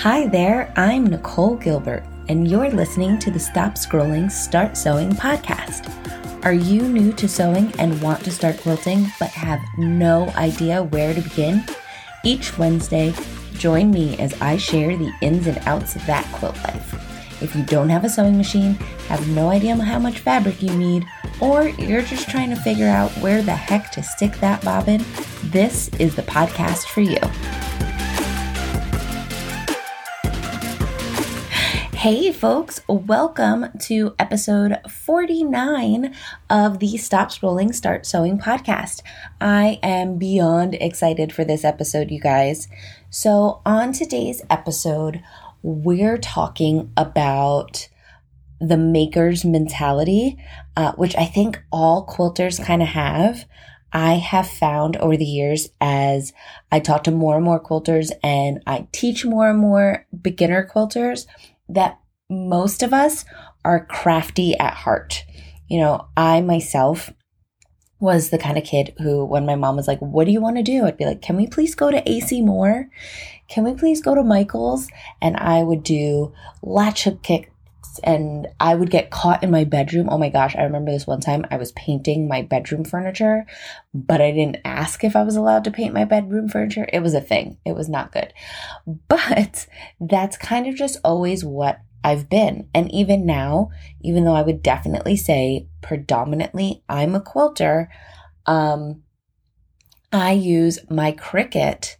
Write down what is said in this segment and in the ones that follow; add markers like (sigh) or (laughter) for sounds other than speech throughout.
Hi there, I'm Nicole Gilbert, and you're listening to the Stop Scrolling, Start Sewing podcast. Are you new to sewing and want to start quilting but have no idea where to begin? Each Wednesday, join me as I share the ins and outs of that quilt life. If you don't have a sewing machine, have no idea how much fabric you need, or you're just trying to figure out where the heck to stick that bobbin, this is the podcast for you. Hey, folks, welcome to episode 49 of the Stop Scrolling, Start Sewing podcast. I am beyond excited for this episode, you guys. So, on today's episode, we're talking about the maker's mentality, uh, which I think all quilters kind of have. I have found over the years as I talk to more and more quilters and I teach more and more beginner quilters that most of us are crafty at heart. You know, I myself was the kind of kid who, when my mom was like, What do you want to do? I'd be like, Can we please go to AC Moore? Can we please go to Michael's? And I would do latch hook kicks and I would get caught in my bedroom. Oh my gosh, I remember this one time I was painting my bedroom furniture, but I didn't ask if I was allowed to paint my bedroom furniture. It was a thing, it was not good. But that's kind of just always what I've been. And even now, even though I would definitely say predominantly I'm a quilter, um, I use my Cricut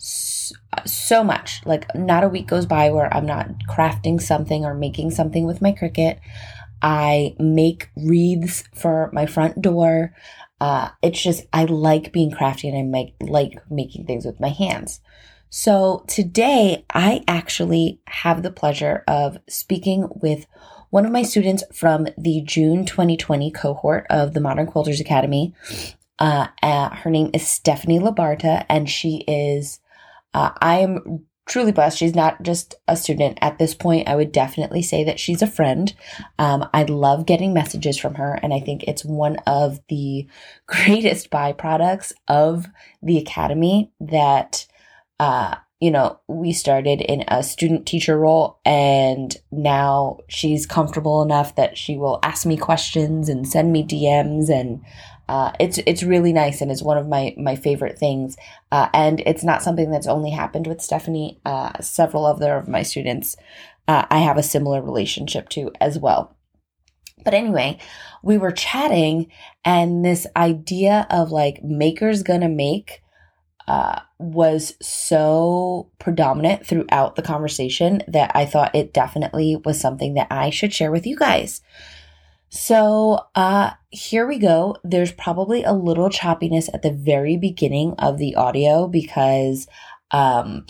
so, much. Like, not a week goes by where I'm not crafting something or making something with my Cricut. I make wreaths for my front door. Uh, it's just, I like being crafty and I make, like making things with my hands. So today I actually have the pleasure of speaking with one of my students from the June 2020 cohort of the Modern Quilters Academy. Uh, uh, her name is Stephanie Labarta, and she is, uh, I am truly blessed. She's not just a student at this point. I would definitely say that she's a friend. Um, I love getting messages from her, and I think it's one of the (laughs) greatest byproducts of the academy that uh, you know, we started in a student teacher role and now she's comfortable enough that she will ask me questions and send me DMs and uh, it's it's really nice and is one of my my favorite things. Uh, and it's not something that's only happened with Stephanie. Uh, several other of my students uh, I have a similar relationship to as well. But anyway, we were chatting and this idea of like makers gonna make uh, was so predominant throughout the conversation that I thought it definitely was something that I should share with you guys. So, uh, here we go. There's probably a little choppiness at the very beginning of the audio because um,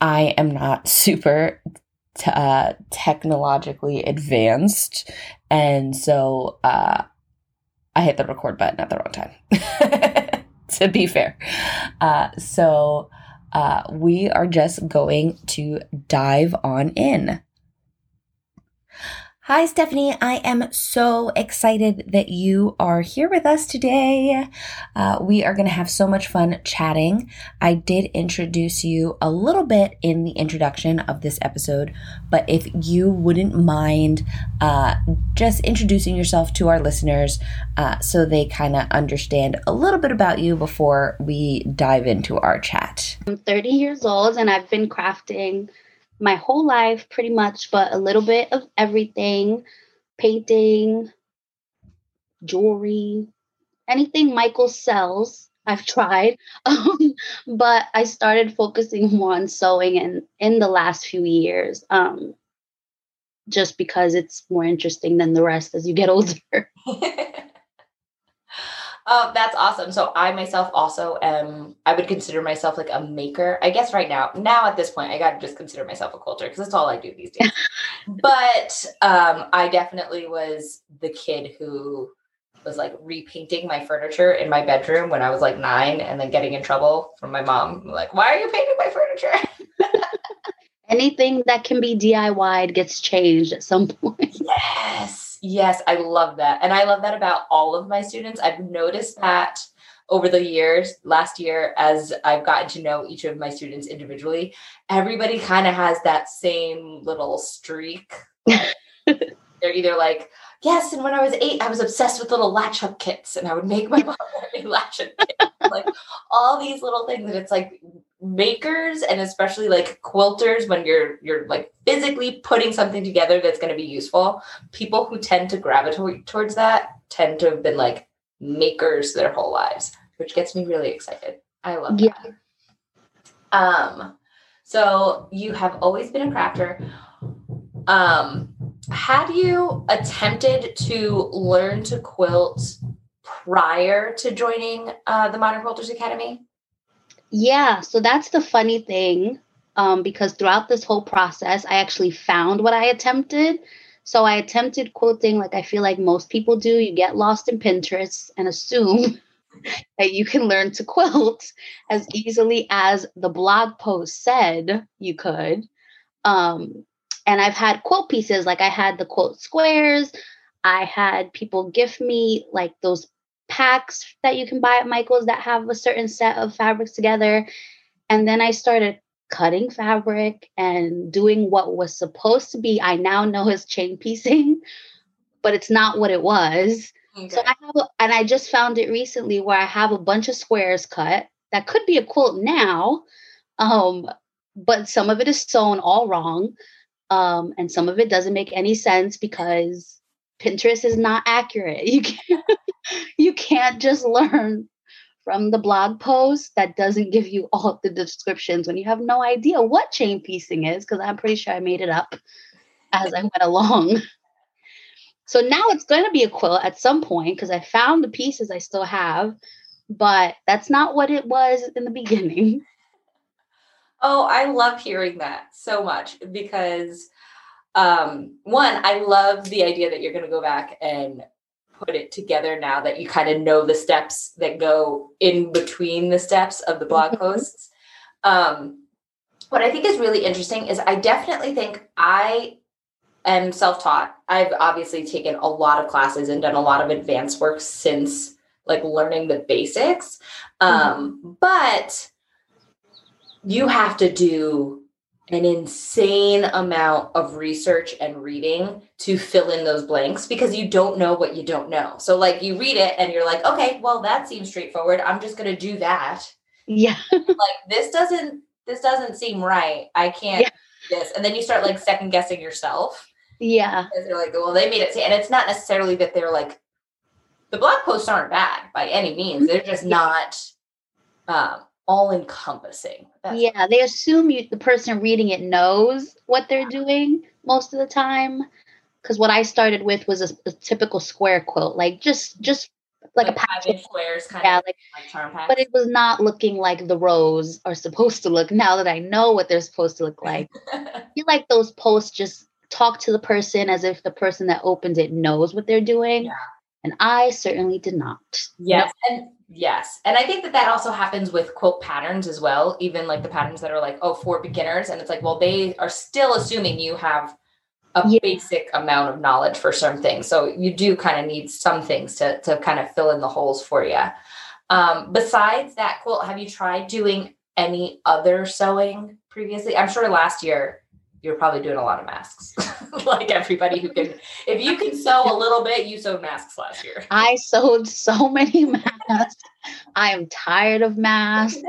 I am not (laughs) super t- uh, technologically advanced. And so uh, I hit the record button at the wrong time. (laughs) to be fair. Uh, so uh, we are just going to dive on in. Hi, Stephanie. I am so excited that you are here with us today. Uh, we are going to have so much fun chatting. I did introduce you a little bit in the introduction of this episode, but if you wouldn't mind uh, just introducing yourself to our listeners uh, so they kind of understand a little bit about you before we dive into our chat. I'm 30 years old and I've been crafting my whole life pretty much, but a little bit of everything painting, jewelry, anything Michael sells. I've (laughs) tried, um, but I started focusing more on sewing in in the last few years, um, just because it's more interesting than the rest as you get (laughs) older. (laughs) Uh, that's awesome. So I myself also am. I would consider myself like a maker. I guess right now, now at this point, I got to just consider myself a quilter because that's all I do these days. (laughs) but um, I definitely was the kid who was like repainting my furniture in my bedroom when I was like nine, and then getting in trouble from my mom. Like, why are you painting my furniture? (laughs) Anything that can be DIY gets changed at some point. (laughs) Yes Yes, I love that. And I love that about all of my students. I've noticed that over the years, last year, as I've gotten to know each of my students individually, everybody kind of has that same little streak. (laughs) They're either like, yes, and when I was eight, I was obsessed with little latch up kits, and I would make my (laughs) mom a latch up kits. like all these little things, and it's like makers and especially like quilters when you're you're like physically putting something together that's going to be useful people who tend to gravitate towards that tend to have been like makers their whole lives which gets me really excited. I love yeah. that. Um so you have always been a crafter. Um have you attempted to learn to quilt prior to joining uh, the modern quilters academy yeah, so that's the funny thing um, because throughout this whole process, I actually found what I attempted. So I attempted quilting like I feel like most people do. You get lost in Pinterest and assume (laughs) that you can learn to quilt as easily as the blog post said you could. Um, and I've had quilt pieces, like I had the quilt squares. I had people gift me like those packs that you can buy at Michael's that have a certain set of fabrics together. And then I started cutting fabric and doing what was supposed to be, I now know is chain piecing, but it's not what it was. Okay. So I have, a, and I just found it recently where I have a bunch of squares cut that could be a quilt now, um, but some of it is sewn all wrong, um, and some of it doesn't make any sense because Pinterest is not accurate. (laughs) You can't (laughs) you can't just learn from the blog post that doesn't give you all the descriptions when you have no idea what chain piecing is because I'm pretty sure I made it up as I went along. (laughs) So now it's going to be a quilt at some point because I found the pieces I still have, but that's not what it was in the beginning. (laughs) Oh, I love hearing that so much because um, one, I love the idea that you're going to go back and put it together now that you kind of know the steps that go in between the steps of the blog (laughs) posts. Um, what I think is really interesting is I definitely think I am self taught. I've obviously taken a lot of classes and done a lot of advanced work since like learning the basics. Um, mm-hmm. But you have to do an insane amount of research and reading to fill in those blanks because you don't know what you don't know. So like you read it and you're like, okay, well that seems straightforward. I'm just going to do that. Yeah. (laughs) like this doesn't this doesn't seem right. I can't yeah. this. And then you start like second guessing yourself. Yeah. Because they're like, well, they made it and it's not necessarily that they're like the blog posts aren't bad by any means. They're just not um all encompassing. Yeah, they assume you the person reading it knows what they're doing most of the time. Because what I started with was a, a, typical square quilt, like just just like, like a patch of squares, kind yeah, of like, like charm packs. But it was not looking like the rows are supposed to look. Now that I know what they're supposed to look (laughs) like, I feel like those posts just talk to the person as if the person that opened it knows what they're doing. Yeah. And I certainly did not. Yes, no. and Yes. And I think that that also happens with quilt patterns as well, even like the patterns that are like, oh, for beginners. And it's like, well, they are still assuming you have a yeah. basic amount of knowledge for certain things. So you do kind of need some things to, to kind of fill in the holes for you. Um, besides that quilt, have you tried doing any other sewing previously? I'm sure last year you're probably doing a lot of masks. (laughs) Like everybody who can if you can sew a little bit you sewed masks last year. I sewed so (laughs) many masks. I am tired of masks.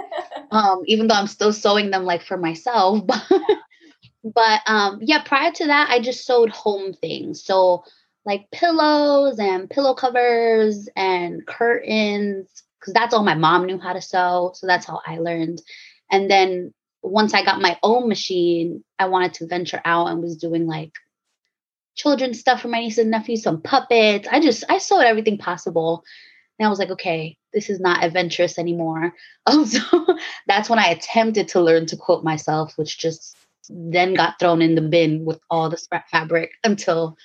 Um, even though i'm still sewing them like for myself (laughs) but um, yeah prior to that i just sewed home things. So like pillows and pillow covers and curtains because that's all my mom knew how to sew so that's how i learned. And then once I got my own machine, I wanted to venture out and was doing like children's stuff for my nieces and nephews, some puppets. I just I sewed everything possible. And I was like, okay, this is not adventurous anymore. (laughs) Um, so that's when I attempted to learn to quilt myself, which just then got thrown in the bin with all the scrap fabric until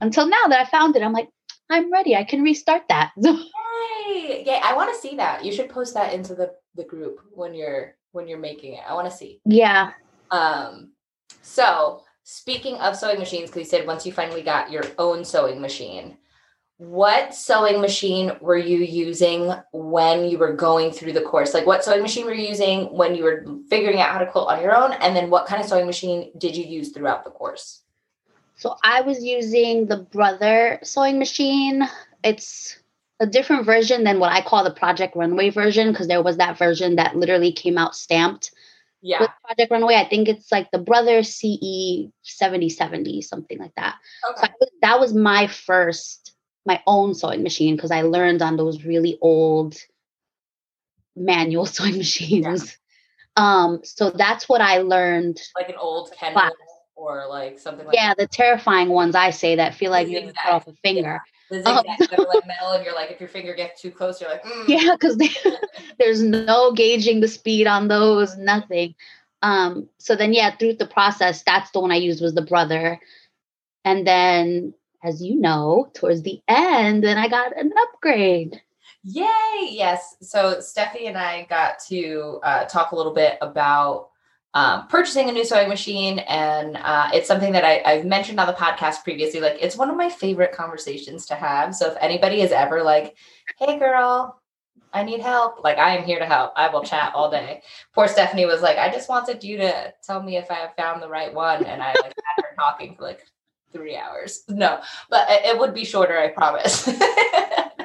until now that I found it. I'm like, I'm ready. I can restart that. (laughs) Yay! Yeah, I want to see that. You should post that into the the group when you're when you're making it. I want to see. Yeah. Um, so speaking of sewing machines, because you said once you finally got your own sewing machine, what sewing machine were you using when you were going through the course? Like, what sewing machine were you using when you were figuring out how to quilt on your own? And then, what kind of sewing machine did you use throughout the course? So, I was using the Brother sewing machine. It's a different version than what I call the Project Runway version because there was that version that literally came out stamped yeah. with Project Runway. I think it's like the Brother CE 7070, something like that. Okay. So that was my first my own sewing machine because I learned on those really old manual (laughs) sewing machines. Yeah. Um, so that's what I learned. Like an old Kendall or like something like Yeah, that. the terrifying ones I say that feel like you can cut off a finger. Yeah. The um, that are like metal, and you're like, if your finger gets too close, you're like, mm. yeah, because (laughs) there's no gauging the speed on those, nothing. Um, so then, yeah, through the process, that's the one I used was the brother, and then as you know, towards the end, then I got an upgrade. Yay! Yes. So Steffi and I got to uh, talk a little bit about um, purchasing a new sewing machine, and uh, it's something that I, I've mentioned on the podcast previously. Like, it's one of my favorite conversations to have. So if anybody is ever like, "Hey, girl," I need help. Like I am here to help. I will chat all day. Poor Stephanie was like, I just wanted you to tell me if I have found the right one. And I like had her talking for like three hours. No, but it would be shorter, I promise. (laughs)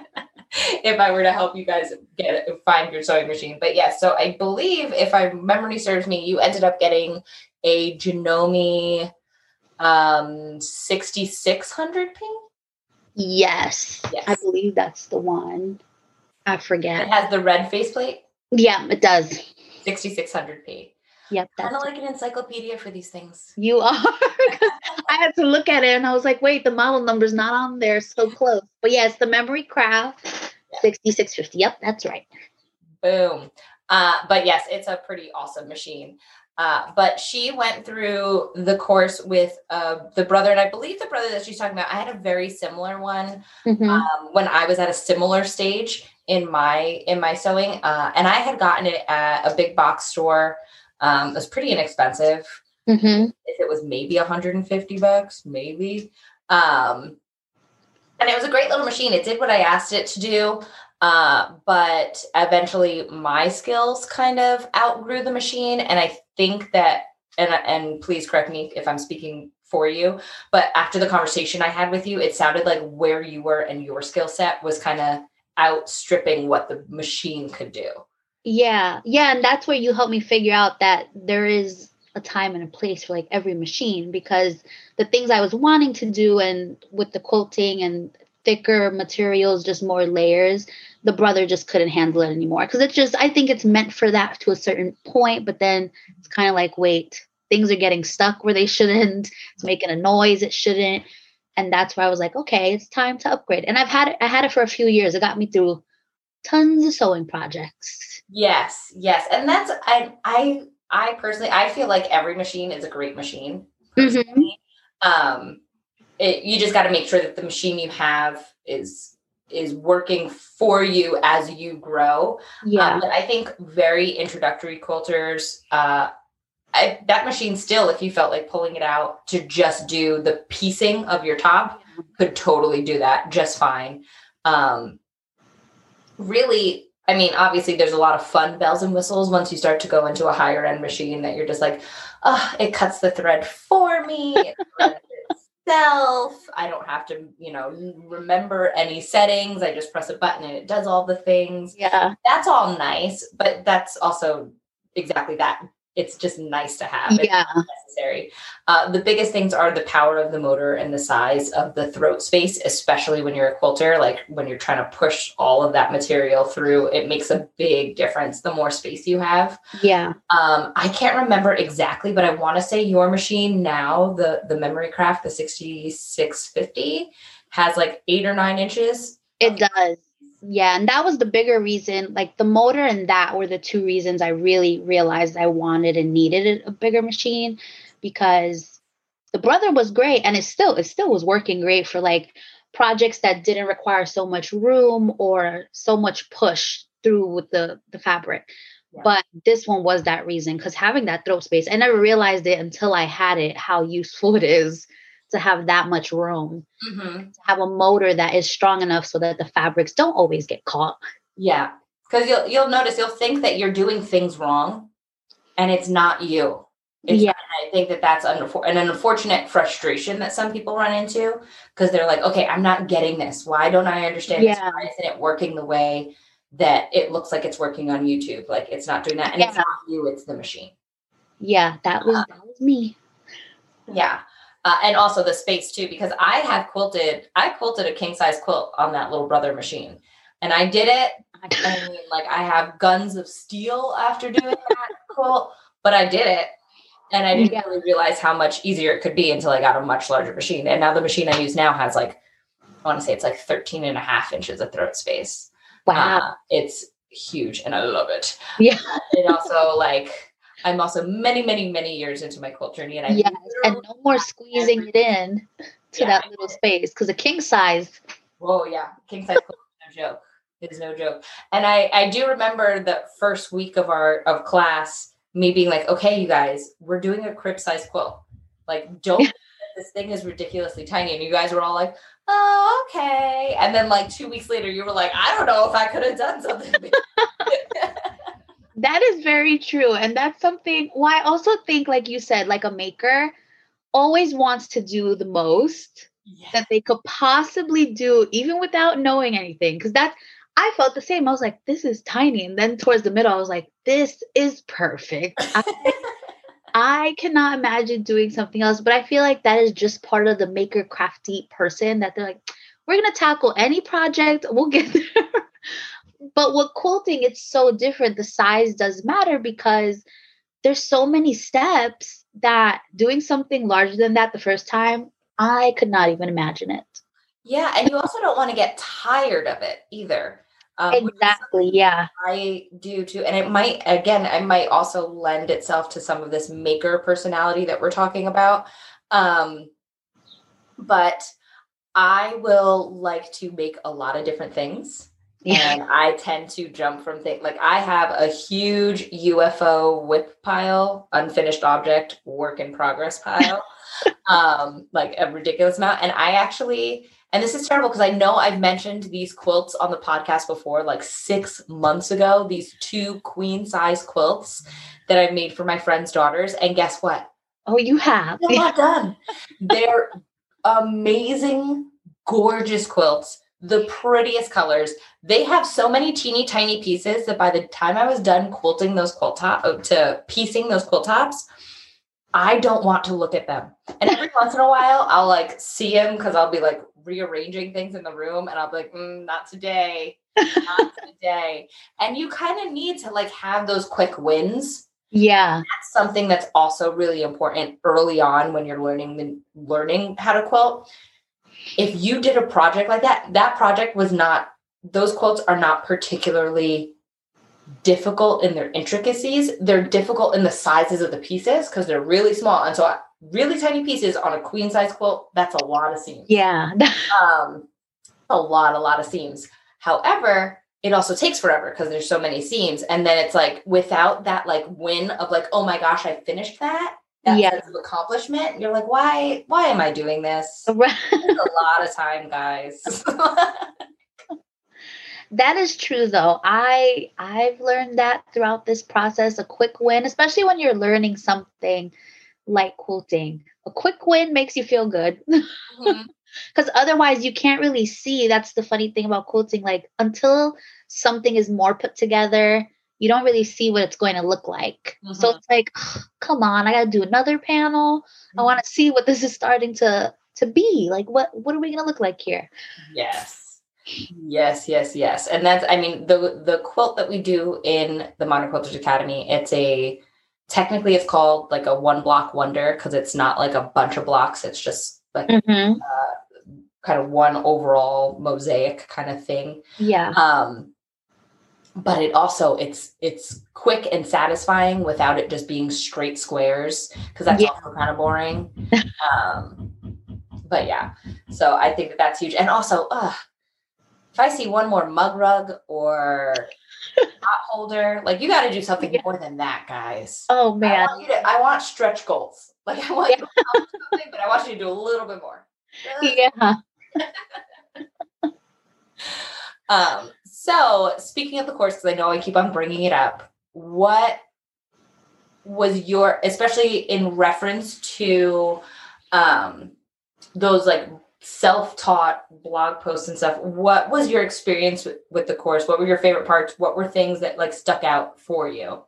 (laughs) if I were to help you guys get find your sewing machine. But yes, so I believe if my memory serves me, you ended up getting a Janome um 6600p. Yes, yes, I believe that's the one. I forget. It has the red faceplate. Yeah, it does. 6600p. Yep. Kind of like an encyclopedia for these things. You are. (laughs) I had to look at it and I was like, wait, the model number's not on there. So close. But yes, the Memory Craft yeah. 6650. Yep, that's right. Boom. Uh, but yes, it's a pretty awesome machine. Uh, but she went through the course with uh, the brother, and I believe the brother that she's talking about. I had a very similar one mm-hmm. um, when I was at a similar stage in my in my sewing, uh, and I had gotten it at a big box store um, it was pretty inexpensive. Mm-hmm. If it was maybe 150 bucks, maybe. Um, and it was a great little machine. It did what I asked it to do. Uh, but eventually my skills kind of outgrew the machine. And I think that, and, and please correct me if I'm speaking for you, but after the conversation I had with you, it sounded like where you were and your skill set was kind of outstripping what the machine could do. Yeah. Yeah. And that's where you helped me figure out that there is a time and a place for like every machine because the things I was wanting to do and with the quilting and thicker materials, just more layers, the brother just couldn't handle it anymore. Cause it's just, I think it's meant for that to a certain point, but then it's kind of like, wait, things are getting stuck where they shouldn't. It's making a noise it shouldn't. And that's where I was like, okay, it's time to upgrade. And I've had it, I had it for a few years. It got me through tons of sewing projects. Yes, yes, and that's I I I personally I feel like every machine is a great machine. Mm-hmm. Um, it, you just got to make sure that the machine you have is is working for you as you grow. Yeah, um, but I think very introductory quilters. Uh, I, that machine still, if you felt like pulling it out to just do the piecing of your top, could totally do that just fine. Um, really I mean, obviously, there's a lot of fun bells and whistles once you start to go into a higher end machine that you're just like, oh, it cuts the thread for me. itself. I don't have to, you know, remember any settings. I just press a button and it does all the things. Yeah. That's all nice, but that's also exactly that it's just nice to have. It's yeah. necessary. Uh, the biggest things are the power of the motor and the size of the throat space, especially when you're a quilter. Like when you're trying to push all of that material through, it makes a big difference the more space you have. Yeah. Um, I can't remember exactly, but I want to say your machine now, the the Memory Craft, the 6650, has like eight or nine inches. It does yeah and that was the bigger reason like the motor and that were the two reasons i really realized i wanted and needed a bigger machine because the brother was great and it still it still was working great for like projects that didn't require so much room or so much push through with the the fabric yeah. but this one was that reason because having that throat space i never realized it until i had it how useful (laughs) it is to have that much room, mm-hmm. to have a motor that is strong enough so that the fabrics don't always get caught. Yeah, because you'll you'll notice you'll think that you're doing things wrong, and it's not you. It's yeah, I think that that's an, an unfortunate frustration that some people run into because they're like, okay, I'm not getting this. Why don't I understand yeah. this? Why isn't it working the way that it looks like it's working on YouTube? Like it's not doing that, and yeah. it's not you; it's the machine. Yeah, that was uh, that was me. Yeah. Uh, and also the space too, because I have quilted, I quilted a king size quilt on that little brother machine, and I did it. I (laughs) mean, like I have guns of steel after doing that quilt, but I did it, and I didn't really realize how much easier it could be until I got a much larger machine. And now the machine I use now has like, I want to say it's like 13 and a half inches of throat space. Wow, uh, it's huge, and I love it. Yeah, and also like I'm also many, many, many years into my quilt journey, and I yes, and no more squeezing it in to yeah. that little space because a king size. Whoa, yeah, king size quilt is no joke. It is no joke. And I I do remember the first week of our of class, me being like, okay, you guys, we're doing a crib size quilt. Like, don't (laughs) this thing is ridiculously tiny, and you guys were all like, oh okay. And then like two weeks later, you were like, I don't know if I could have done something. (laughs) That is very true. And that's something why I also think, like you said, like a maker always wants to do the most yeah. that they could possibly do, even without knowing anything. Because that's, I felt the same. I was like, this is tiny. And then towards the middle, I was like, this is perfect. I, (laughs) I cannot imagine doing something else. But I feel like that is just part of the maker crafty person that they're like, we're going to tackle any project, we'll get (laughs) there but with quilting it's so different the size does matter because there's so many steps that doing something larger than that the first time i could not even imagine it. Yeah and you also don't want to get tired of it either um, exactly yeah. I do too and it might again it might also lend itself to some of this maker personality that we're talking about um but i will like to make a lot of different things yeah. And I tend to jump from things like I have a huge UFO WIP pile, unfinished object, work in progress pile, (laughs) um, like a ridiculous amount. And I actually, and this is terrible because I know I've mentioned these quilts on the podcast before, like six months ago, these two queen size quilts that I've made for my friend's daughters. And guess what? Oh, you have. They're not (laughs) done. They're amazing, gorgeous quilts the prettiest colors. They have so many teeny tiny pieces that by the time I was done quilting those quilt top uh, to piecing those quilt tops, I don't want to look at them. And every (laughs) once in a while, I'll like see them because I'll be like rearranging things in the room, and I'll be like, mm, "Not today, (laughs) not today." And you kind of need to like have those quick wins. Yeah, that's something that's also really important early on when you're learning the, learning how to quilt if you did a project like that, that project was not, those quotes are not particularly difficult in their intricacies. They're difficult in the sizes of the pieces because they're really small. And so, really tiny pieces on a queen size quilt, that's a lot of seams. Yeah. (laughs) um, a lot, a lot of seams. However, it also takes forever because there's so many seams. And then it's like without that like win of like, oh my gosh, I finished that that yeah. sense of accomplishment. You're like, why, why am I doing this? (laughs) a lot of time, guys. (laughs) that is true though. I I've learned that throughout this process. A quick win, especially when you're learning something like quilting. A quick win makes you feel good. (laughs) Mm-hmm because otherwise you can't really see that's the funny thing about quilting like until something is more put together you don't really see what it's going to look like. Mm-hmm. So it's like, (sighs) come on, I got to do another panel. Mm-hmm. I want to see what this is starting to to be. Like what what are we going to look like here? Yes. Yes, yes, yes. And that's I mean the the quilt that we do in the Modern Quilters Academy, it's a technically it's called like a one block wonder because it's not like a bunch of blocks, it's just like mm-hmm. uh, kind of one overall mosaic kind of thing. Yeah. Um but it also it's it's quick and satisfying without it just being straight squares because that's yeah. also kind of boring um but yeah so i think that that's huge and also uh if i see one more mug rug or hot holder. Like you got to do something yeah. more than that, guys. Oh man, I want, to, I want stretch goals. Like I want, yeah. something, but I want you to do a little bit more. (laughs) Yeah. (laughs) um. So speaking of the course, because I know I keep on bringing it up, what was your, especially in reference to, um, those like self-taught blog posts and stuff what was your experience with, with the course? What were your favorite parts? What were things that like stuck out for you?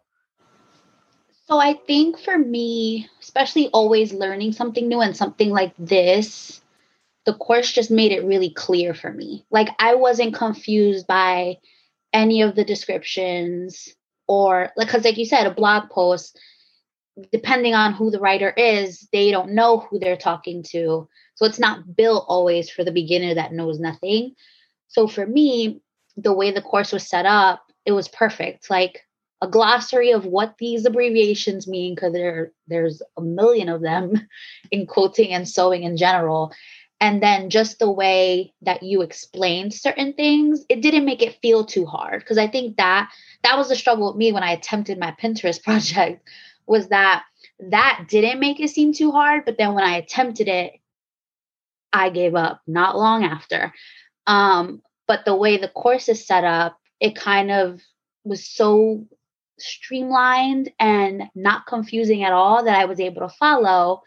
So i think for me especially always learning something new and something like this the course just made it really clear for me like i wasn't confused by any of the descriptions or like because like you said a blog post depending on who the writer is they don't know who they're talking to so it's not built always for the beginner that knows nothing. So for me, the way the course was set up, it was perfect. Like a glossary of what these abbreviations mean, because there there's a million of them (laughs) in quilting and sewing in general. And then just the way that you explained certain things, it didn't make it feel too hard. Because I think that that was the struggle with me when I attempted my Pinterest (laughs) project, was that that didn't make it seem too hard. But then when I attempted it, I gave up not long after. Um, but the way the course is set up, it kind of was so streamlined and not confusing at all that I was able to follow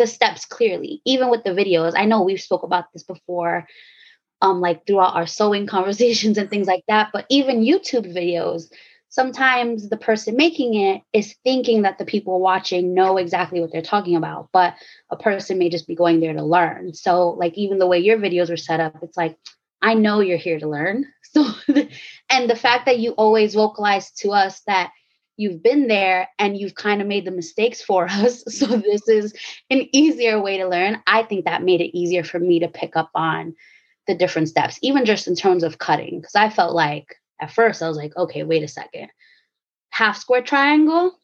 the steps clearly, even with the videos. I know we've spoke about this before, um, like throughout our sewing (laughs) conversations and things like that. But even YouTube videos, sometimes the person making it is thinking that the people watching know exactly what they're talking about, but a person may just be going there to learn. So, like, even the way your videos are set up, it's like, I know you're here to learn. (laughs) So, and the fact that you always vocalize to us that you've been there and you've kind of made the mistakes for (laughs) us. So, this is an easier way to learn. I think that made it easier for me to pick up on the different steps, even just in terms of cutting, because I felt like at first I was like, okay, wait a second. Half square triangle?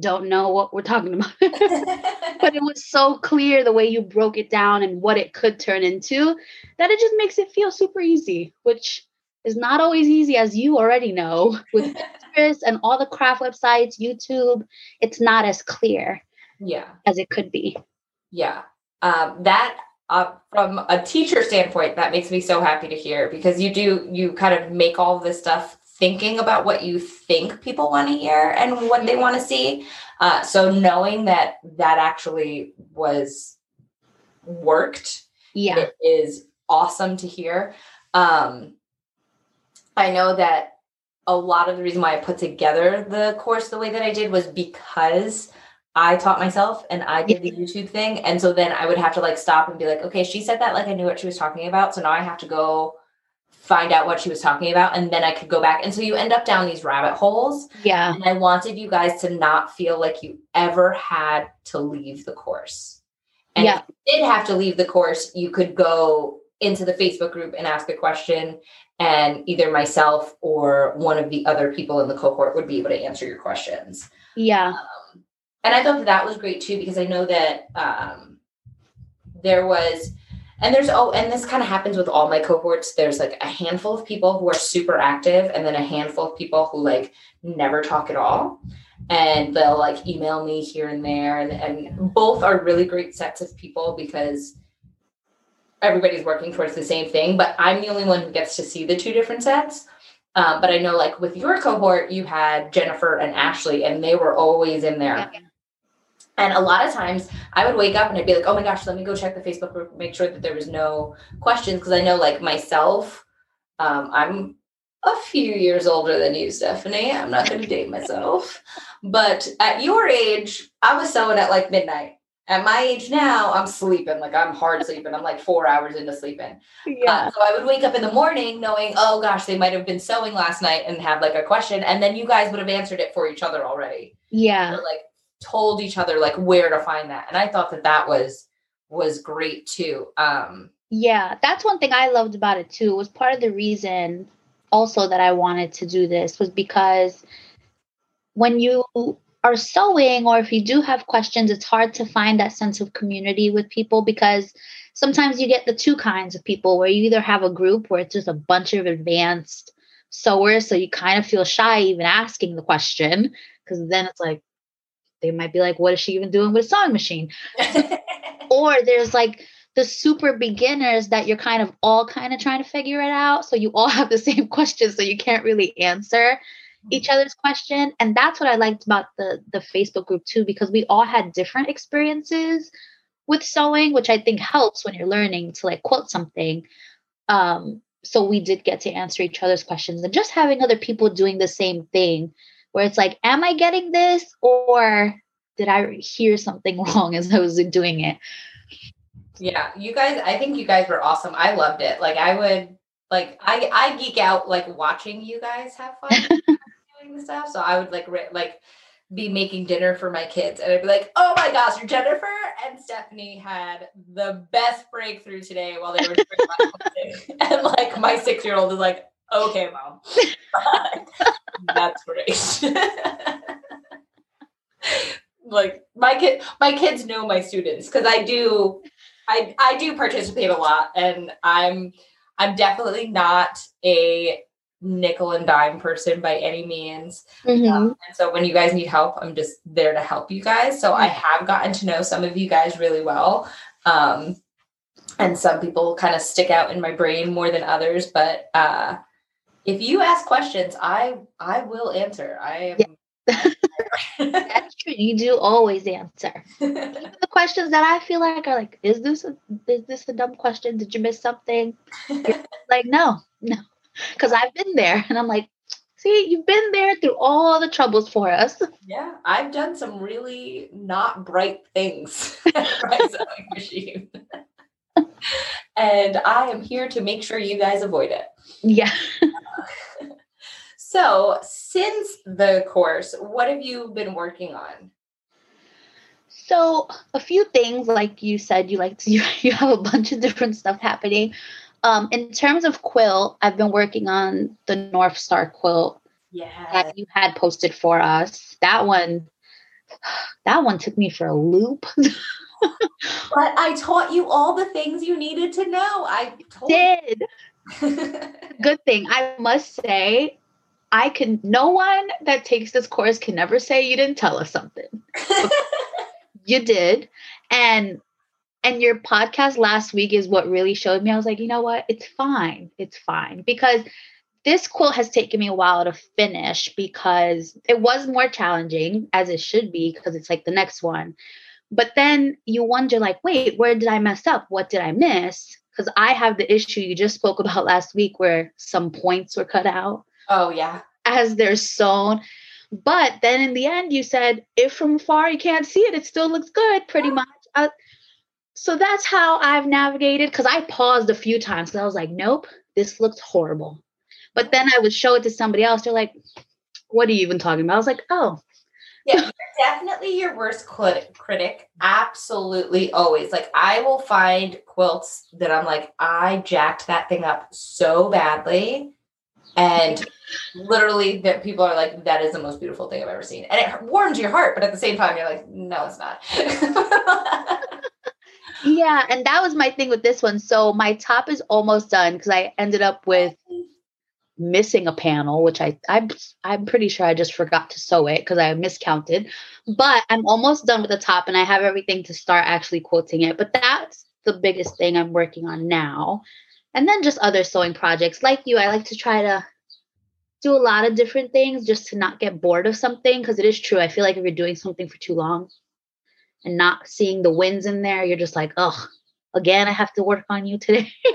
Don't know what we're talking about. (laughs) but it was so clear the way you broke it down and what it could turn into that it just makes it feel super easy, which is not always easy, as you already know. With (laughs) Pinterest and all the craft websites, YouTube, it's not as clear yeah. as it could be. Yeah. Um, that uh, from a teacher standpoint, that makes me so happy to hear because you do, you kind of make all this stuff thinking about what you think people want to hear and what they want to see. Uh, so knowing that that actually was worked, yeah, it is awesome to hear. Um, I know that a lot of the reason why I put together the course the way that I did was because I taught myself and I did the YouTube thing. And so then I would have to like stop and be like, okay, she said that like I knew what she was talking about. So now I have to go find out what she was talking about and then I could go back. And so you end up down these rabbit holes. Yeah. And I wanted you guys to not feel like you ever had to leave the course. And yeah. if you did have to leave the course, you could go into the Facebook group and ask a question and either myself or one of the other people in the cohort would be able to answer your questions. Yeah. Um, and I thought that that was great too because I know that um, there was, and there's oh, and this kind of happens with all my cohorts. There's like a handful of people who are super active, and then a handful of people who like never talk at all, and they'll like email me here and there, and and both are really great sets of people because everybody's working towards the same thing. But I'm the only one who gets to see the two different sets. Um, but I know, like with your cohort, you had Jennifer and Ashley, and they were always in there. And a lot of times I would wake up and I'd be like, oh my gosh, let me go check the Facebook group, make sure that there was no questions. Cause I know like myself, um, I'm a few years older than you, Stephanie. I'm not going to date myself. But at your age, I was sewing at like midnight. At my age now, I'm sleeping. Like I'm hard sleeping. I'm like four hours into sleeping. Yeah. Uh, so I would wake up in the morning knowing, oh gosh, they might have been sewing last night and have like a question. And then you guys would have answered it for each other already. Yeah. Or, like told each other like where to find that and i thought that that was was great too um yeah that's one thing i loved about it too it was part of the reason also that i wanted to do this was because when you are sewing or if you do have questions it's hard to find that sense of community with people because sometimes you get the two kinds of people where you either have a group where it's just a bunch of advanced sewers, so you kind of feel shy even asking the question because then it's like they might be like, "What is she even doing with a sewing machine?" (laughs) or there's like the super beginners that you're kind of all kind of trying to figure it out. So you all have the same (laughs) question, so you can't really answer each other's question. And that's what I liked about the the Facebook group too, because we all had different experiences with sewing, which I think helps when you're learning to like quote something. Um, so we did get to answer each other's questions and just having other people doing the same thing where it's like, am I getting this or did I hear something (laughs) wrong as I was doing it? Yeah, you guys, I think you guys were awesome. I loved it. Like I would like I I geek out like watching you guys have fun (laughs) doing stuff. So I would like like be making dinner for my kids and I'd be like, oh my gosh, Jennifer and Stephanie had the best breakthrough today while they were (laughs) and like my six year old is like, okay, mom. (laughs) That's great. (laughs) like my kid my kids know my students because I do I I do participate a lot and I'm I'm definitely not a nickel and dime person by any means. Mm-hmm. Um, and so when you guys need help, I'm just there to help you guys. So I have gotten to know some of you guys really well. Um, and some people kind of stick out in my brain more than others, but uh, if you ask questions, I I will answer. I am yeah. (laughs) That's true. You do always answer. Even (laughs) the questions that I feel like are like, is this a, is this a dumb question? Did you miss something? like, no, no (laughs) because I've been there and I'm like, see, you've been there through all the troubles for us. (laughs) Yeah, I've done some really not bright things (laughs) machine. and I am here to make sure you guys avoid it. Yeah. so, since the course, what have you been working on? So, a few things, like you said, you like to, you, you have a bunch of different stuff happening. Um, in terms of quilt, I've been working on the North Star quilt yeah. that you had posted for us. That one, (sighs) that one took me for a loop. (laughs) but I taught you all the things you needed to know. I did. (laughs) Good thing. I must say, I can. No one that takes this course can never say you didn't tell us something. (laughs) you did, and and your podcast last week is what really showed me. I was like, you know what? It's fine. It's fine. Because this quilt has taken me a while to finish because it was more challenging, as it should be, because it's like the next one. But then you wonder, like, wait, where did I mess up? What did I miss? Because I have the issue you just spoke about last week where some points were cut out. Oh, yeah. As they're sewn. But then in the end, you said, if from far you can't see it, it still looks good, pretty much. Uh, so that's how I've navigated because I paused a few times because I was like, nope, this looks horrible. But then I would show it to somebody else. They're like, what are you even talking about? I was like, oh. Yeah, you're definitely your worst critic. Absolutely, always. Like, I will find quilts that I'm like, I jacked that thing up so badly. And literally, that people are like, that is the most beautiful thing I've ever seen. And it warms your heart, but at the same time, you're like, no, it's not. (laughs) yeah, and that was my thing with this one. So my top is almost done because I ended up with missing a panel, which I I'm I'm pretty sure I just forgot to sew it because I miscounted. But I'm almost done with the top and I have everything to start actually quoting it. But that's the biggest thing I'm working on now. And then just other sewing projects. Like you, I like to try to do a lot of different things just to not get bored of something because it is true. I feel like if you're doing something for too long, and not seeing the wins in there, you're just like, oh, again, I have to work on you today. (laughs)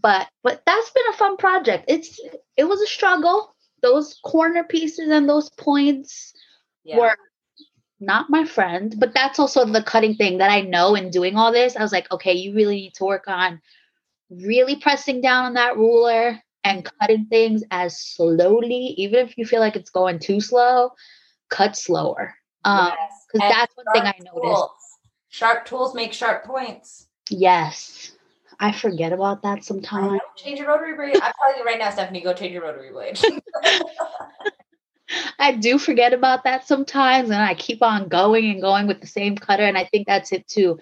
but but that's been a fun project. It's it was a struggle. Those corner pieces and those points yeah. were not my friend, but that's also the cutting thing that I know in doing all this. I was like, okay, you really need to work on really pressing down on that ruler and cutting things as slowly, even if you feel like it's going too slow, cut slower um, because yes. that's one thing I noticed. Tools. Sharp tools make sharp points. Yes. I forget about that sometimes. Change your rotary blade. I'm telling you right now, Stephanie, go change your rotary blade. (laughs) I do forget about that sometimes, and I keep on going and going with the same cutter, and I think that's it too.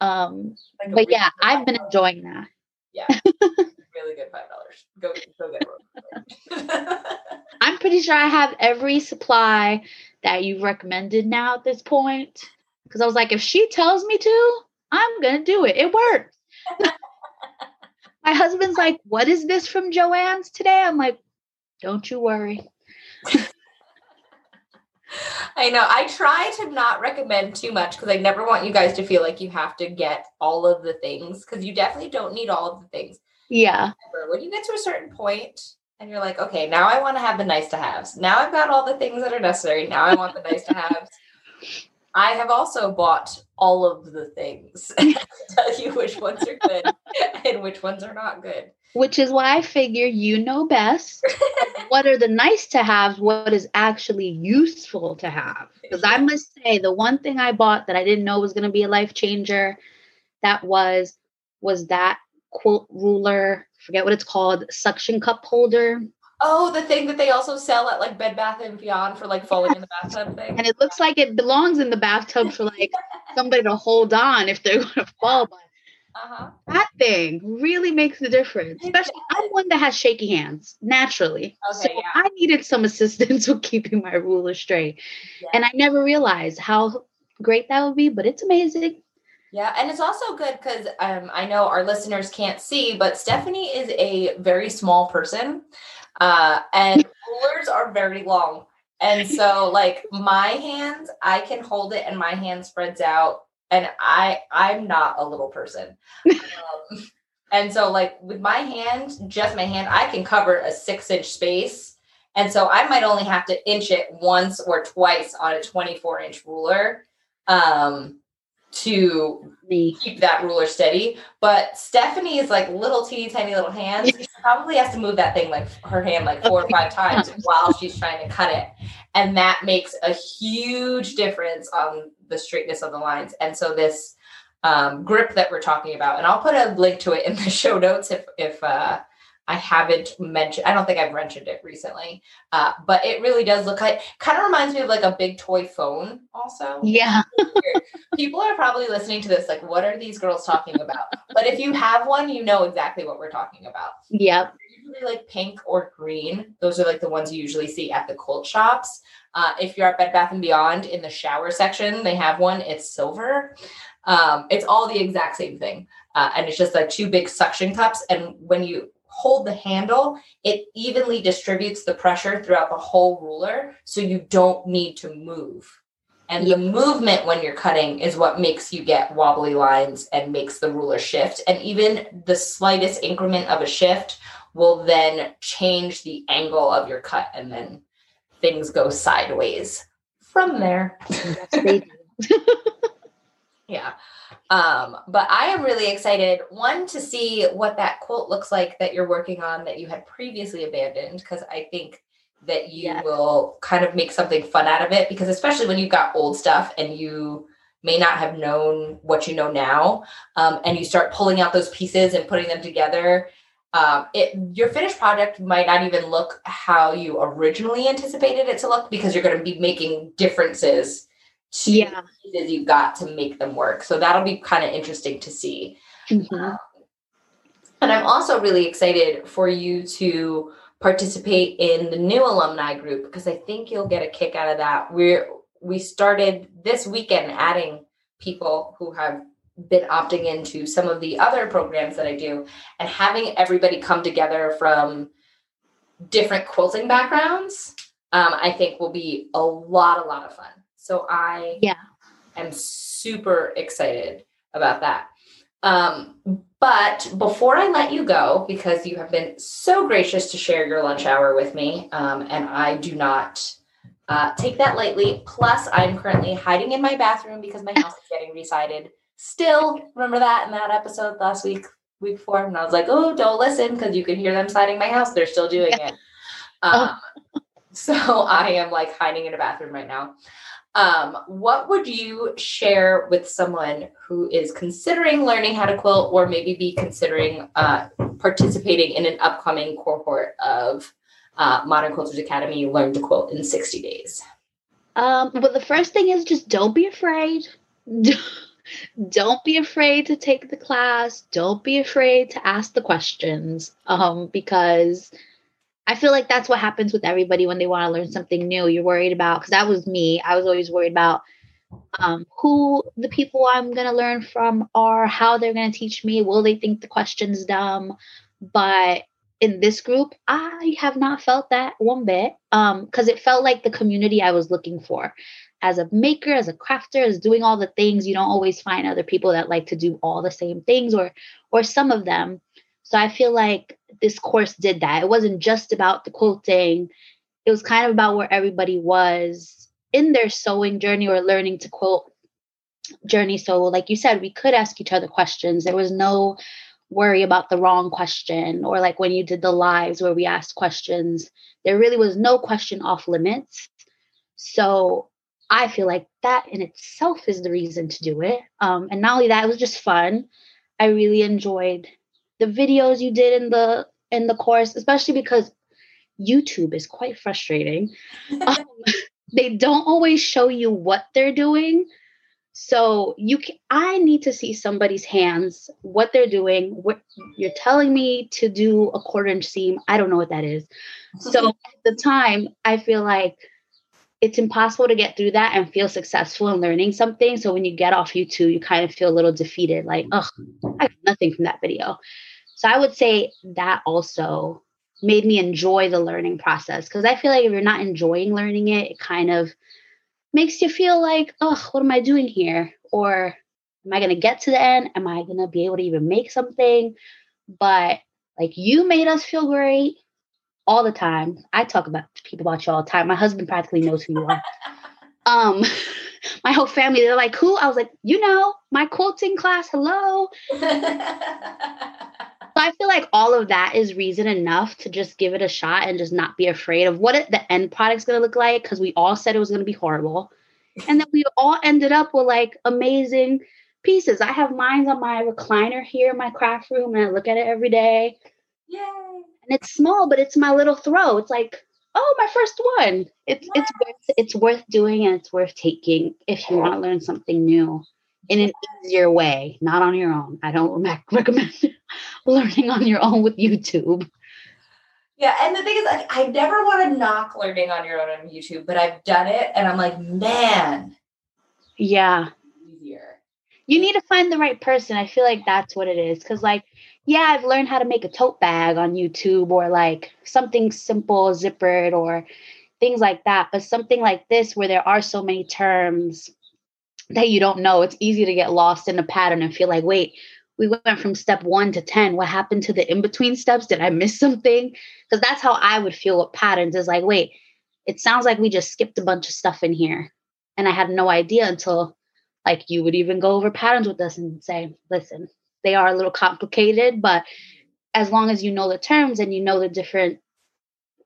Um, like but yeah, I've been enjoying that. Yeah, (laughs) really good five dollars. Go go get. I'm pretty sure I have every supply that you've recommended now at this point. Because I was like, if she tells me to, I'm gonna do it. It worked. (laughs) My husband's like, what is this from Joann's today? I'm like, don't you worry. (laughs) I know. I try to not recommend too much because I never want you guys to feel like you have to get all of the things because you definitely don't need all of the things. Yeah. When you get to a certain point and you're like, okay, now I want to have the nice to haves. Now I've got all the things that are necessary. Now I want the nice to haves. I have also bought all of the things (laughs) tell you which ones are good and which ones are not good. Which is why I figure you know best. what are the nice to haves? What is actually useful to have? Because I must say, the one thing I bought that I didn't know was going to be a life changer, that was was that quilt ruler. Forget what it's called, suction cup holder. Oh, the thing that they also sell at like Bed Bath and Beyond for like falling in the bathtub thing. And it looks like it belongs in the bathtub for like (laughs) somebody to hold on if they're going to fall. But uh-huh. that thing really makes a difference. Especially, I'm one that has shaky hands naturally. Okay, so yeah. I needed some assistance (laughs) with keeping my ruler straight. Yeah. And I never realized how great that would be, but it's amazing. Yeah, and it's also good because um, I know our listeners can't see, but Stephanie is a very small person. Uh, and (laughs) rulers are very long. And so like my hands, I can hold it and my hand spreads out. And I I'm not a little person. (laughs) Um, and so like with my hand, just my hand, I can cover a six inch space. And so I might only have to inch it once or twice on a 24 inch ruler. Um, to keep that ruler steady. But Stephanie is like little teeny tiny little hands. She probably has to move that thing like her hand like four or five times while she's trying to cut it. And that makes a huge difference on the straightness of the lines. And so this um, grip that we're talking about, and I'll put a link to it in the (laughs) show notes if if uh, I haven't mentioned, I don't think I've mentioned it recently, uh, but it really does look like, kind of reminds me of like a big toy phone also. Yeah. (laughs) People are probably listening to this like, what are these girls talking about? but if you have one, you know exactly what we're talking about. Yep. Usually like pink or green. Those are like the ones you usually see at the quilt shops. Uh, if you're at Bed Bath and Beyond in the shower section, they have one. It's silver. Um, it's all the exact same thing. Uh, and it's just like two big suction cups. And when you hold the handle, it evenly distributes the pressure throughout the whole ruler. So you don't need to move. And the movement when you're cutting is what makes you get wobbly lines and makes the ruler shift. And even the slightest increment of a shift will then change the angle of your cut and then things go sideways from there. (laughs) yeah. Um, but I am really excited, one, to see what that quilt looks like that you're working on that you had previously abandoned, because I think that you will kind of make something fun out of it. Because especially when you've got old stuff and you may not have known what you know now, um, and you start pulling out those pieces and putting them together, um, it your finished project might not even look how you originally anticipated it to look because you're going to be making differences to yeah. pieces you got to make them work. So that'll be kind of interesting to see. Mm-hmm. Um, and I'm also really excited for you to participate in the new alumni group because I think you'll get a kick out of that. We're we started this weekend adding people who have been opting into some of the other programs that I do and having everybody come together from different quilting backgrounds um, I think will be a lot, a lot of fun. So I yeah am super excited about that. Um, but before I let you go, because you have been so gracious to share your lunch hour with me, um, and I do not uh, take that lightly. Plus, I'm currently hiding in my bathroom because my house is getting resided. Still, remember that in that episode last week, week four, and I was like, "Oh, don't listen," because you can hear them siding my house. They're still doing it. Um, (laughs) so I am like hiding in a bathroom right now. Um, what would you share with someone who is considering learning how to quilt or maybe be considering uh, participating in an upcoming cohort of uh, Modern Quilters Academy Learn to Quilt in 60 Days? Um, well, the first thing is just don't be afraid. (laughs) don't be afraid to take the class. Don't be afraid to ask the questions. Um, because I feel like that's what happens with everybody when they want to learn something new. You're worried about because that was me. I was always worried about um, who the people I'm going to learn from are, how they're going to teach me. Will they think the question's dumb? But in this group, I have not felt that one bit because um, it felt like the community I was looking for. As a maker, as a crafter, as doing all the things, you don't always find other people that like to do all the same things or or some of them. So I feel like this course did that. It wasn't just about the quilting. It was kind of about where everybody was in their sewing journey or learning to quilt journey. So like you said, we could ask each other questions. There was no worry about the wrong question or like when you did the lives where we asked questions there really was no question off limits so i feel like that in itself is the reason to do it um, and not only that it was just fun i really enjoyed the videos you did in the in the course especially because youtube is quite frustrating (laughs) um, (laughs) they don't always show you what they're doing so you can, I need to see somebody's hands, what they're doing. What you're telling me to do a quarter inch seam. I don't know what that is. So (laughs) at the time, I feel like it's impossible to get through that and feel successful in learning something. So when you get off YouTube, you kind of feel a little defeated, like, oh, I got nothing from that video. So I would say that also made me enjoy the learning process because I feel like if you're not enjoying learning it, it kind of makes you feel like, oh, what am I doing here? Or am I going to get to the end? Am I going to be able to even make something? But like you made us feel great all the time. I talk about people about you all the time. My husband practically knows who you are. (laughs) um, (laughs) my whole family, they're like, who? I was like, you know, my quilting class. Hello. (laughs) I feel like all of that is reason enough to just give it a shot and just not be afraid of what it, the end product's going to look like because we all said it was going to be horrible. And then we all ended up with like amazing pieces. I have mine on my recliner here in my craft room and I look at it every day. Yay. And it's small, but it's my little throw. It's like, oh, my first one. It's yes. it's worth, it's worth doing and it's worth taking if you want to learn something new in an easier way, not on your own. I don't (laughs) recommend learning on your own with YouTube. Yeah, and the thing is, like, I never want to knock learning on your own on YouTube, but I've done it, and I'm like, man. Yeah. Easier. You need to find the right person. I feel like that's what it is, because like, yeah, I've learned how to make a tote bag on YouTube, or like something simple, zippered, or things like that. But something like this, where there are so many terms that you don't know, it's easy to get lost in a pattern and feel like, wait, we went from step one to 10. What happened to the in between steps? Did I miss something? Because that's how I would feel with patterns is like, wait, it sounds like we just skipped a bunch of stuff in here. And I had no idea until like you would even go over patterns with us and say, listen, they are a little complicated, but as long as you know the terms and you know the different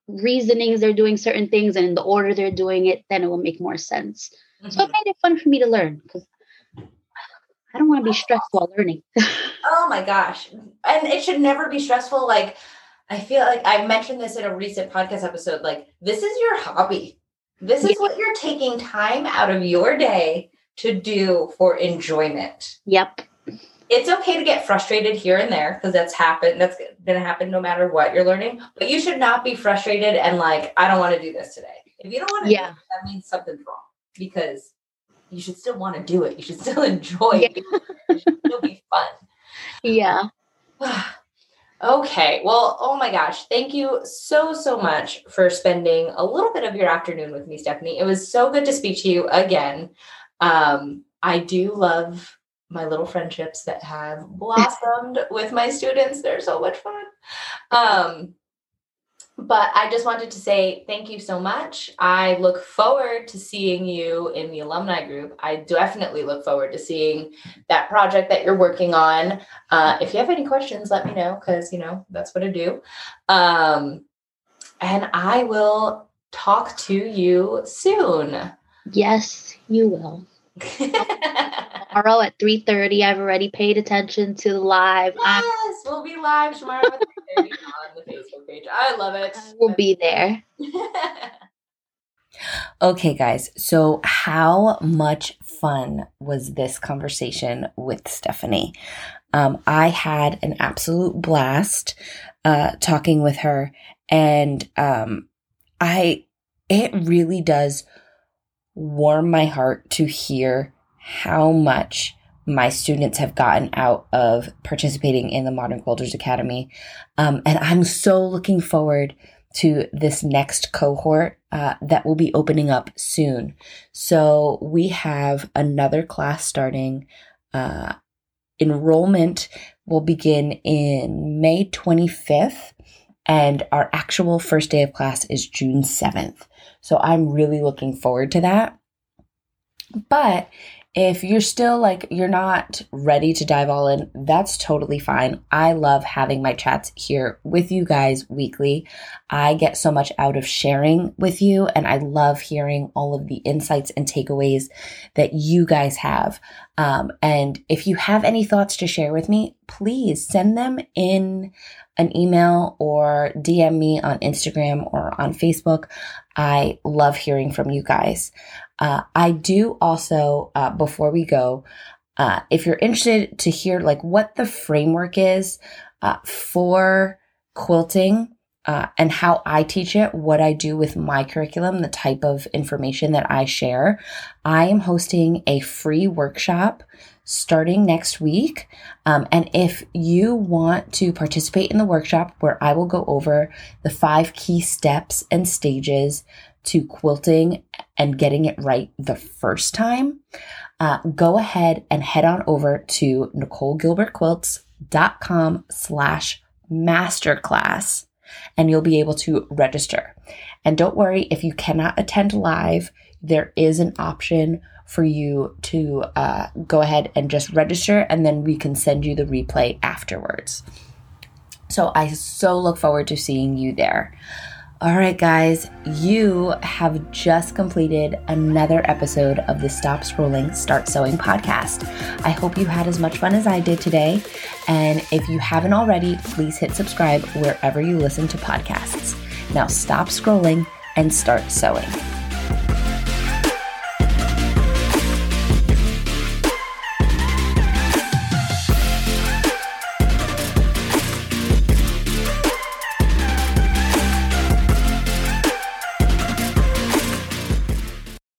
reasonings they're doing certain things and in the order they're doing it, then it will make more sense. Mm-hmm. So it made it fun for me to learn because I don't want to be stressed while learning. (laughs) oh my gosh. And it should never be stressful. Like, I feel like I mentioned this in a recent podcast episode. Like, this is your hobby. This is yeah. what you're taking time out of your day to do for enjoyment. Yep. It's okay to get frustrated here and there because that's happened. That's going to happen no matter what you're learning. But you should not be frustrated and like, I don't want to do this today. If you don't want to, yeah, it, that means something's wrong because you should still want to do it. You should (laughs) still enjoy yeah. it. It should still be fun. Yeah. (sighs) okay. Well, oh my gosh. Thank you so, so much for spending a little bit of your afternoon with me, Stephanie. It was so good to speak to you again. Um, I do love my little friendships that have blossomed with my students. They're so much fun. Um, but I just wanted to say thank you so much. I look forward to seeing you in the alumni group. I definitely look forward to seeing that project that you're working on. Uh, if you have any questions, let me know because, you know, that's what I do. Um, and I will talk to you soon. Yes, you will. (laughs) tomorrow at 3.30 i've already paid attention to the live. Yes I'm, we'll be live tomorrow at 3.30 (laughs) on the facebook page. I love it. We'll be there. (laughs) Okay guys so how much fun was this conversation with Stephanie? Um, I had an absolute blast uh, talking with her, and um, I it really does warm my heart to hear how much my students have gotten out of participating in the Modern Quilters Academy. Um, and I'm so looking forward to this next cohort uh, that will be opening up soon. So we have another class starting. Uh, enrollment will begin in May 25th, and our actual first day of class is June 7th. So I'm really looking forward to that. But if you're still like, you're not ready to dive all in, that's totally fine. I love having my chats here with you guys weekly. I get so much out of sharing with you, and I love hearing all of the insights and takeaways that you guys have. Um, and if you have any thoughts to share with me, please send them in an email or DM me on Instagram or on Facebook. I love hearing from you guys. Uh, I do also, uh, before we go, uh, if you're interested to hear like what the framework is uh, for quilting uh, and how I teach it, what I do with my curriculum, the type of information that I share, I am hosting a free workshop starting next week. Um, and if you want to participate in the workshop where I will go over the five key steps and stages to quilting and getting it right the first time, uh, go ahead and head on over to NicoleGilbertQuilts.com slash masterclass and you'll be able to register. And don't worry, if you cannot attend live, there is an option for you to uh, go ahead and just register, and then we can send you the replay afterwards. So I so look forward to seeing you there. All right, guys, you have just completed another episode of the Stop Scrolling, Start Sewing podcast. I hope you had as much fun as I did today. And if you haven't already, please hit subscribe wherever you listen to podcasts. Now, stop scrolling and start sewing.